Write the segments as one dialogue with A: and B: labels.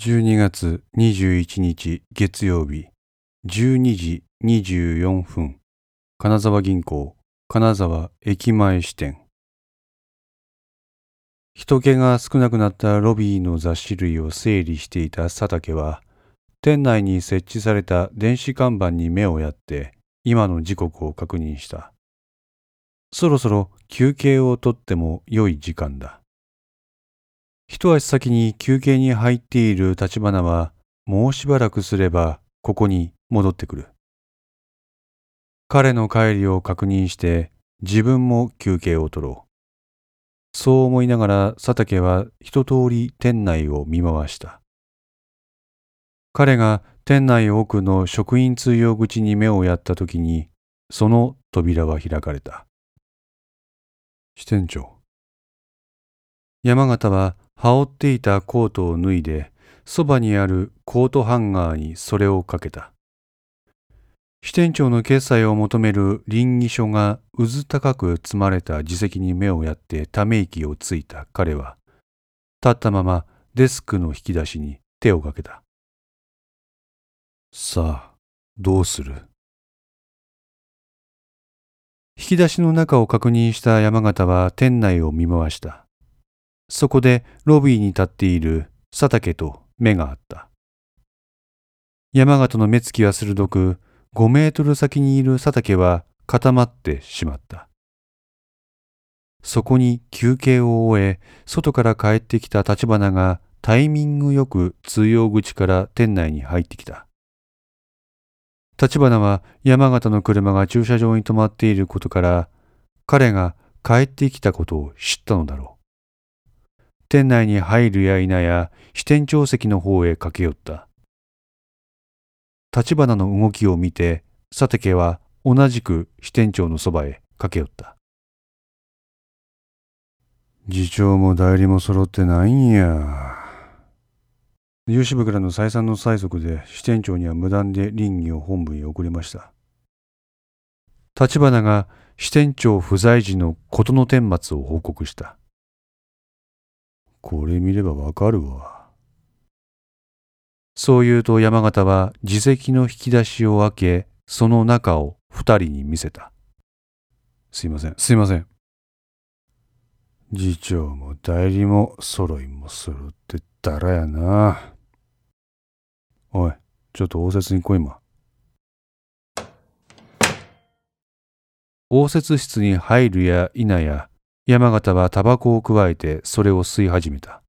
A: 12月21日月曜日12時24分金沢銀行金沢駅前支店。人気が少なくなったロビーの雑誌類を整理していた佐竹は店内に設置された電子看板に目をやって今の時刻を確認した。そろそろ休憩をとっても良い時間だ。一足先に休憩に入っている立花はもうしばらくすればここに戻ってくる。彼の帰りを確認して自分も休憩を取ろう。そう思いながら佐竹は一通り店内を見回した。彼が店内奥の職員通用口に目をやった時にその扉は開かれた。支店長。山形は羽織っていたコートを脱いでそばにあるコートハンガーにそれをかけた。支店長の決済を求める倫理書がうず高く積まれた自席に目をやってため息をついた彼は立ったままデスクの引き出しに手をかけた。さあどうする？引き出しの中を確認した山形は店内を見回した。そこでロビーに立っている佐竹と目があった。山形の目つきは鋭く5メートル先にいる佐竹は固まってしまった。そこに休憩を終え外から帰ってきた立花がタイミングよく通用口から店内に入ってきた。立花は山形の車が駐車場に止まっていることから彼が帰ってきたことを知ったのだろう。店内に入るや否や支店長席の方へ駆け寄った。立花の動きを見て佐竹は同じく支店長のそばへ駆け寄った。次長も代理も揃ってないんや。融資部からの再三の催促で支店長には無断で倫理を本部に送りました。立花が支店長不在時の事の顛末を報告したこれ見ればわかるわ。そう言うと山形は自責の引き出しを開けその中を二人に見せた。すいません。すいません。次長も代理も揃いも揃ってたらやな。おい、ちょっと応接に来いま。応接室に入るや否や、山形はタバコをくわえてそれを吸い始めた。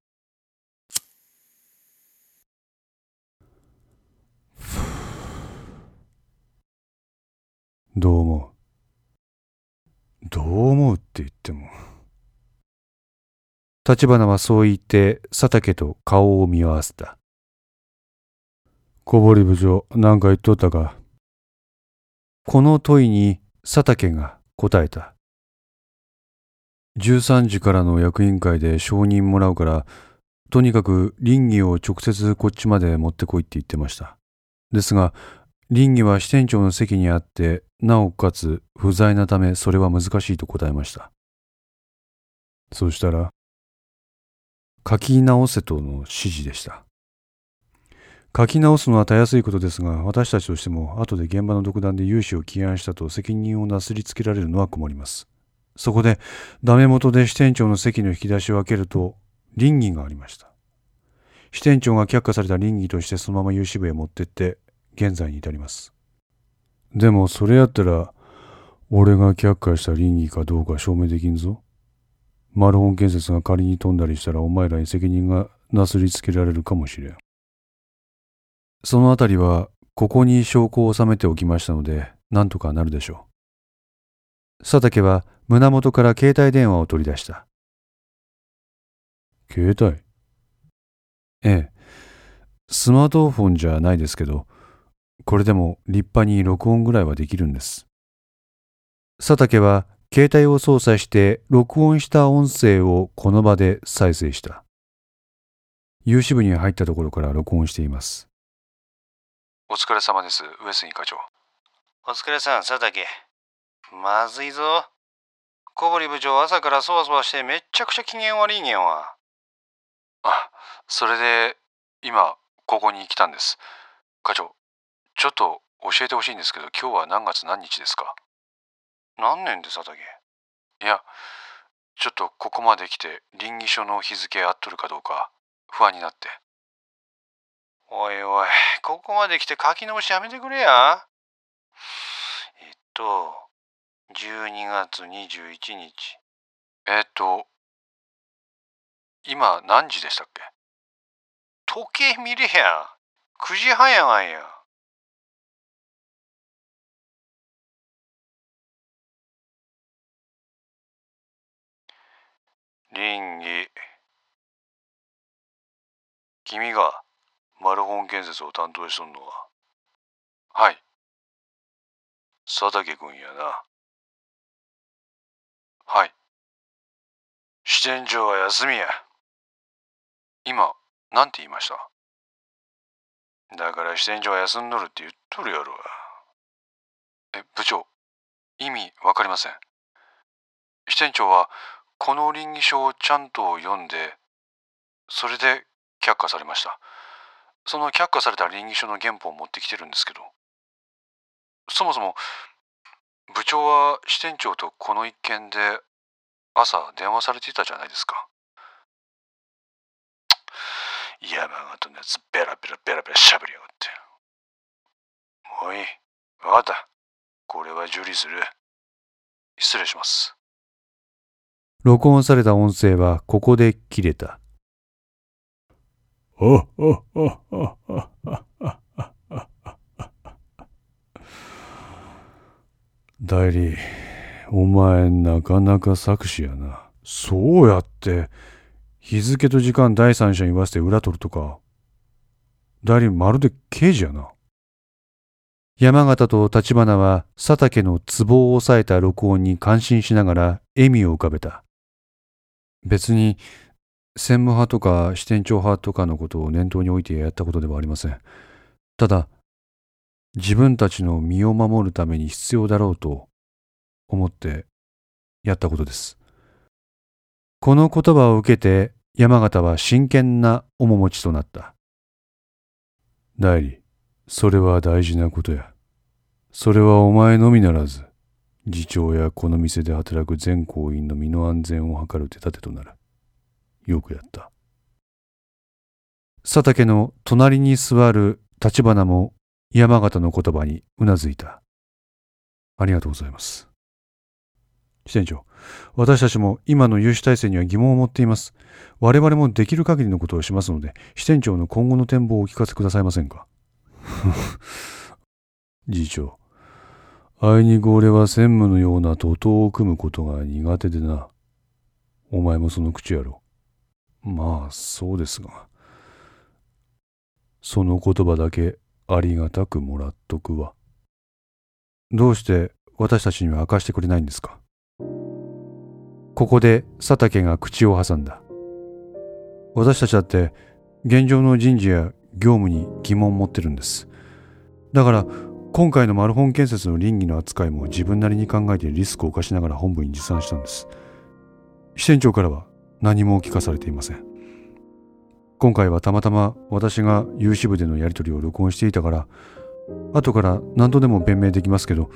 A: どう思う？どう思うって言っても。立花はそう言って佐竹と顔を見合わせた。小堀部長、何か言っとったか？この問いに佐竹が答えた。13時からの役員会で承認もらうから、とにかく倫理を直接こっちまで持ってこいって言ってました。ですが、倫理は支店長の席にあって、なおかつ不在なためそれは難しいと答えました。そうしたら、書き直せとの指示でした。書き直すのはたやすいことですが、私たちとしても後で現場の独断で融資を起案したと責任をなすりつけられるのは困ります。そこで、ダメ元で支店長の席の引き出しを開けると、倫理がありました。支店長が却下された倫理としてそのまま融資部へ持ってって、現在に至ります。でも、それやったら、俺が却下した倫理かどうか証明できんぞ。マルホン建設が仮に飛んだりしたらお前らに責任がなすりつけられるかもしれん。そのあたりはここに証拠を収めておきましたので、何とかなるでしょう。佐竹は胸元から携帯電話を取り出した。携帯？ええ。スマートフォンじゃないですけど、これでも立派に録音ぐらいはできるんです。佐竹は携帯を操作して録音した音声をこの場で再生した。有志部に入ったところから録音しています。お疲れ様です、上杉課長。
B: お疲れさん、佐竹。まずいぞ。小堀部長、朝からそわそわしてめっちゃくちゃ機嫌悪いげんわ。
A: あ、それで、今、ここに来たんです。課長、ちょっと教えてほしいんですけど、今日は何月何日ですか？
B: 何年で佐竹
A: いや、ちょっとここまで来て、倫理書の日付合っとるかどうか、不安になって。
B: おいおい、ここまで来て書き直しやめてくれや。えっと、12月21日。
A: えっと、今何時でしたっけ？
B: 時計見れや。9時半やがんや。
A: 倫理。君がマルホン建設を担当しとんのははい。佐竹君やな。はい。支店長は休みや。今、なんて言いました？だから支店長は休んどるって言っとるやろえ、部長、意味わかりません。支店長は、この倫理書をちゃんと読んで、それで却下されました。その却下された倫理書の原本を持ってきてるんですけど、そもそも、部長は支店長とこの一件で朝電話されていたじゃないですか。山形のやつベラベラベラベラしゃべりやがって。もういい。わかった。これは受理する。失礼します。
C: 録音された音声はここで切れた。代理、お前なかなか作詞やな。そうやって、日付と時間第三者に言わせて裏取るとか。代理、まるで刑事やな。山形と立花は佐竹の壺を押さえた録音に感心しながら笑みを浮かべた。別に専務派とか支店長派とかのことを念頭に置いてやったことではありません。ただ、自分たちの身を守るために必要だろうと思ってやったことです。この言葉を受けて山形は真剣な面持ちとなった。代理、それは大事なことや。それはお前のみならず、次長やこの店で働く全行員の身の安全を図る手立てとなる。よくやった。佐竹の隣に座る立花も山形の言葉にうなずいた。ありがとうございます。支店長、私たちも今の融資体制には疑問を持っています。我々もできる限りのことをしますので、支店長の今後の展望をお聞かせくださいませんか？次長、あいにく俺は専務のような徒党を組むことが苦手でな。お前もその口やろ。まあ、そうですが。その言葉だけありがたくもらっとくわ。どうして私たちには明かしてくれないんですか？ここで佐竹が口を挟んだ。私たちだって現状の人事や業務に疑問を持ってるんです。だから今回のマルホン建設の倫理の扱いも自分なりに考えてリスクを冒しながら本部に持参したんです。支店長からは何も聞かされていません。今回はたまたま私が有志部でのやり取りを録音していたから、後から何度でも弁明できますけど、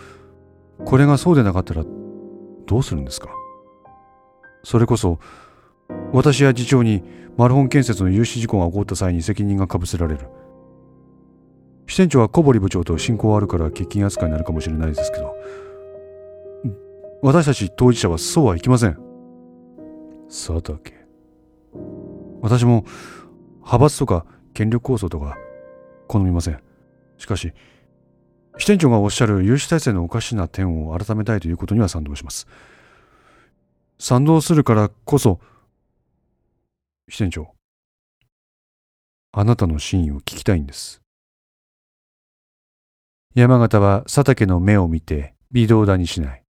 C: これがそうでなかったらどうするんですか？それこそ、私や次長にマルホン建設の有志事故が起こった際に責任がかぶせられる。支店長は小堀部長と親交あるから欠勤扱いになるかもしれないですけど、私たち当事者はそうはいきません。佐竹。私も派閥とか権力構想とか好みません。しかし、支店長がおっしゃる有志体制のおかしな点を改めたいということには賛同します。賛同するからこそ、支店長、あなたの真意を聞きたいんです。山形は佐竹の目を見て微動だにしない。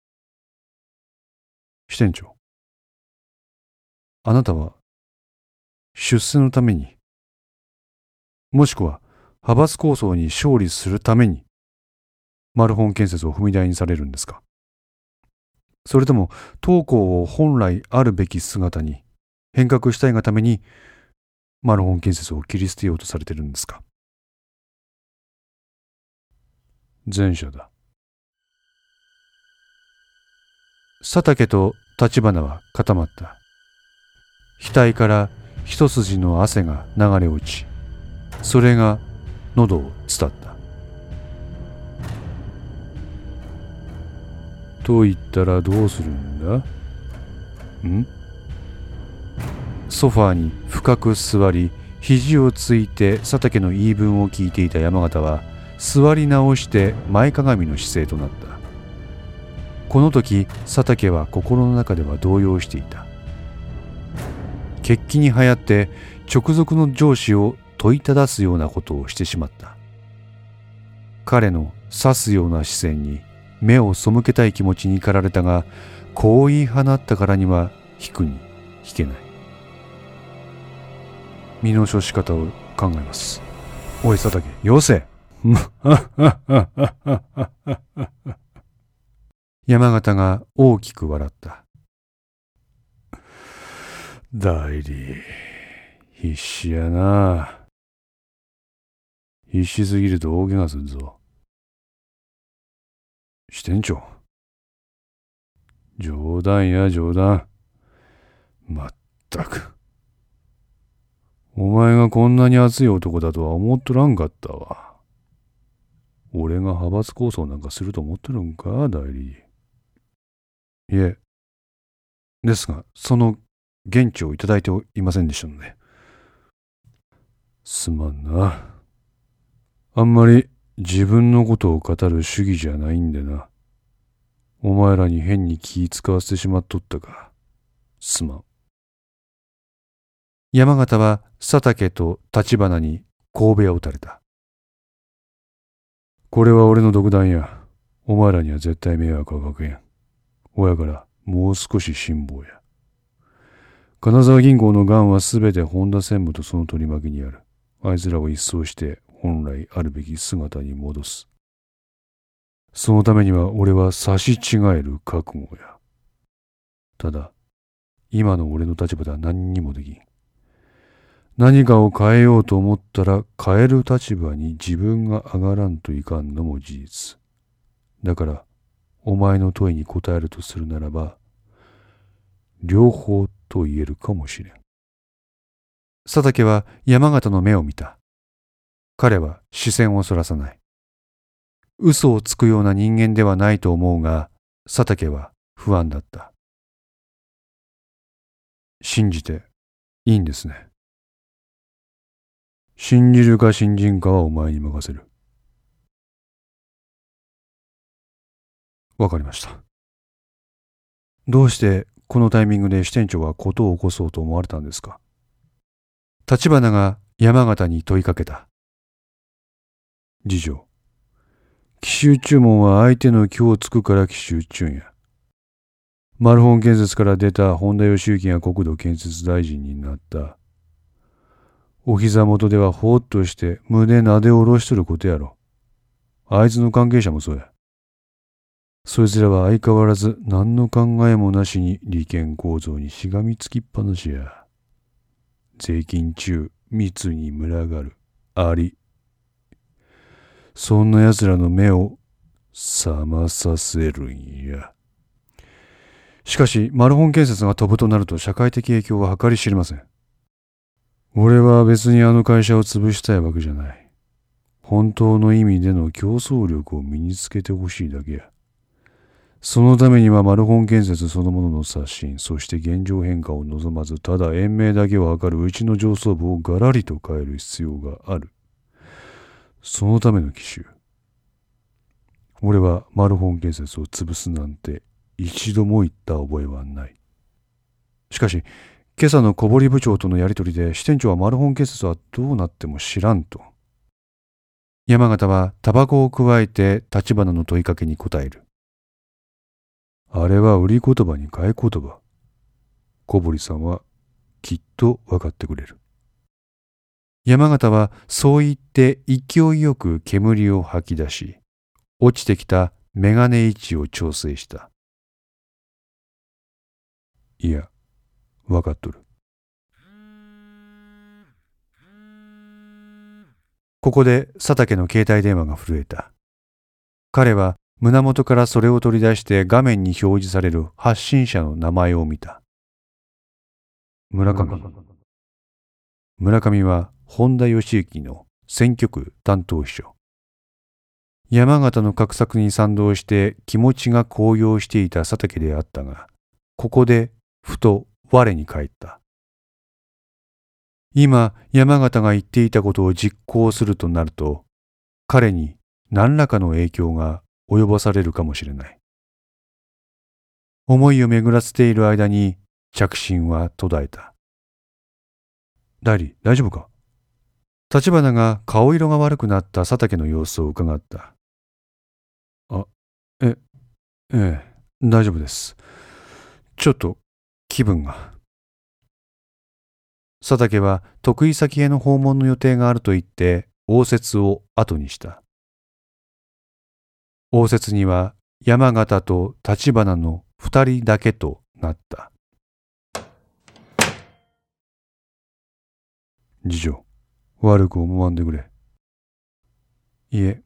C: 支店長、あなたは出世のために、もしくは派閥構想に勝利するために、マルホン建設を踏み台にされるんですか？それとも、当校を本来あるべき姿に変革したいがために、マルホン建設を切り捨てようとされてるんですか？前者だ。佐竹と立花は固まった。額から一筋の汗が流れ落ち、それが喉を伝った。と言ったらどうするんだ？ん？ソファーに深く座り肘をついて佐竹の言い分を聞いていた山形は座り直して前かがみの姿勢となった。この時佐竹は心の中では動揺していた。決起に流行って直属の上司を問いただすようなことをしてしまった彼の刺すような視線に目を背けたい気持ちに駆られたがこう言い放ったからには引くに引けない身の処し方を考えますおい佐竹よせ 山形が大きく笑った。代理、必死やな。必死すぎると大怪我するぞ。支店長。冗談や冗談。まったく。お前がこんなに熱い男だとは思っとらんかったわ。俺が派閥構想なんかすると思ってるんか、代理。いえ。ですが、その現地をいただいていませんでしたので。すまんな。あんまり自分のことを語る主義じゃないんでな。お前らに変に気使わせてしまっとったか。すまん。山形は佐竹と立花に神戸を打たれた。これは俺の独断や。お前らには絶対迷惑はかけん。親からもう少し辛抱や。金沢銀行の癌はすべて本田専務とその取り巻きにある。あいつらを一掃して本来あるべき姿に戻す。そのためには俺は差し違える覚悟や。ただ、今の俺の立場では何にもできん。何かを変えようと思ったら変える立場に自分が上がらんといかんのも事実。だから、お前の問いに答えるとするならば、両方と言えるかもしれん。佐竹は山形の目を見た。彼は視線をそらさない。嘘をつくような人間ではないと思うが、佐竹は不安だった。信じていいんですね。信じるか信じんかはお前に任せる。わかりました。どうしてこのタイミングで支店長は事を起こそうと思われたんですか？立花が山形に問いかけた。次女。奇襲注文は相手の気をつくから奇襲中や。マルホン建設から出た本田義行が国土建設大臣になった。お膝元ではほっとして胸なで下ろしとることやろ。あいつの関係者もそうや。そいつらは相変わらず何の考えもなしに利権構造にしがみつきっぱなしや。税金中、密に群がる、あり。そんな奴らの目を覚まさせるんや。しかし、マルホン建設が飛ぶとなると社会的影響は計り知れません。俺は別にあの会社を潰したいわけじゃない。本当の意味での競争力を身につけてほしいだけや。そのためにはマルホン建設そのものの刷新、そして現状変化を望まず、ただ延命だけを図るうちの上層部をガラリと変える必要がある。そのための奇襲。俺はマルホン建設を潰すなんて一度も言った覚えはない。しかし、今朝の小堀部長とのやりとりで支店長はマルホン建設はどうなっても知らんと。山形はタバコをくわえて立花の問いかけに答える。あれは売り言葉に買い言葉。小堀さんはきっと分かってくれる。山形はそう言って勢いよく煙を吐き出し、落ちてきたメガネ位置を調整した。いや、わかっとる。
A: ここで佐竹の携帯電話が震えた。彼は胸元からそれを取り出して画面に表示される発信者の名前を見た。村上。村上は本田義行の選挙区担当秘書。山形の画策に賛同して気持ちが高揚していた佐竹であったが、ここでふと我に返った。今山形が言っていたことを実行するとなると、彼に何らかの影響が及ぼされるかもしれない。思いを巡らせている間に着信は途絶えた。代理、大丈夫か？立花が顔色が悪くなった佐竹の様子を伺った。あ、え、ええ、大丈夫です。ちょっと気分が。佐竹は得意先への訪問の予定があると言って応接を後にした。応接には山形と立花の二人だけとなった。次女、悪く思わんでくれ。いえ、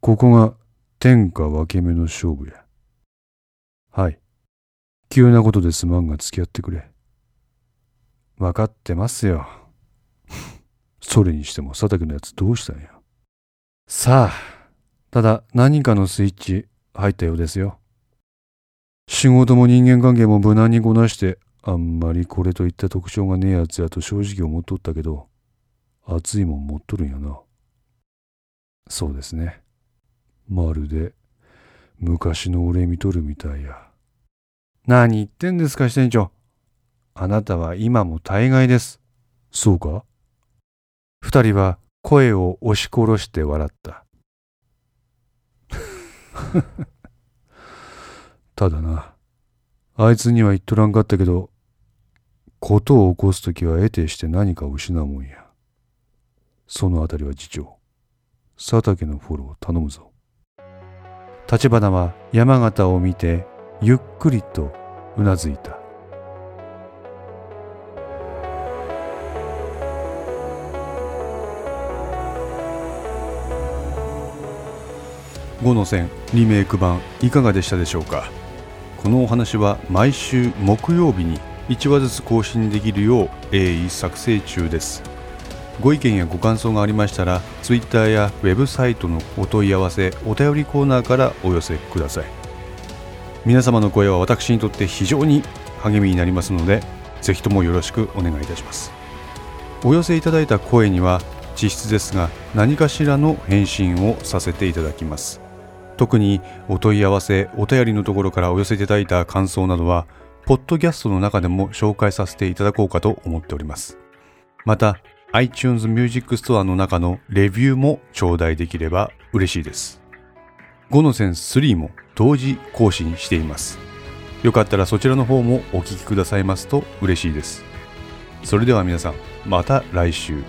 A: ここが天下分け目の勝負や。はい。急なことですまんが付き合ってくれ。わかってますよ。それにしても佐竹のやつどうしたんや。さあ、ただ何かのスイッチ入ったようですよ。仕事も人間関係も無難にこなしてあんまりこれといった特徴がねえやつやと正直思っとったけど、熱いもん持っとるんやな。そうですね。まるで昔の俺見とるみたいや。何言ってんですか、支店長。あなたは今も大概です。そうか？二人は声を押し殺して笑った。ただな、あいつには言っとらんかったけど、ことを起こすときは得てして何かを失うもんや。そのあたりは次長、佐竹のフォローを頼むぞ。立花は山形を見てゆっくりとうなずいた。
C: 5の線リメイク版いかがでしたでしょうか？このお話は毎週木曜日に1話ずつ更新できるよう鋭意作成中ですご意見やご感想がありましたら Twitter やウェブサイトのお問い合わせお便りコーナーからお寄せください。皆様の声は私にとって非常に励みになりますのでぜひともよろしくお願いいたします。お寄せいただいた声には実質ですが何かしらの返信をさせていただきます。特にお問い合わせお便りのところからお寄せいただいた感想などはポッドキャストの中でも紹介させていただこうかと思っております。また、iTunes Music Store の中のレビューも頂戴できれば嬉しいです。5の線3も同時更新しています。よかったらそちらの方もお聴きくださいますと嬉しいです。それでは皆さん、また来週。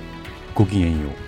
C: ごきげんよう。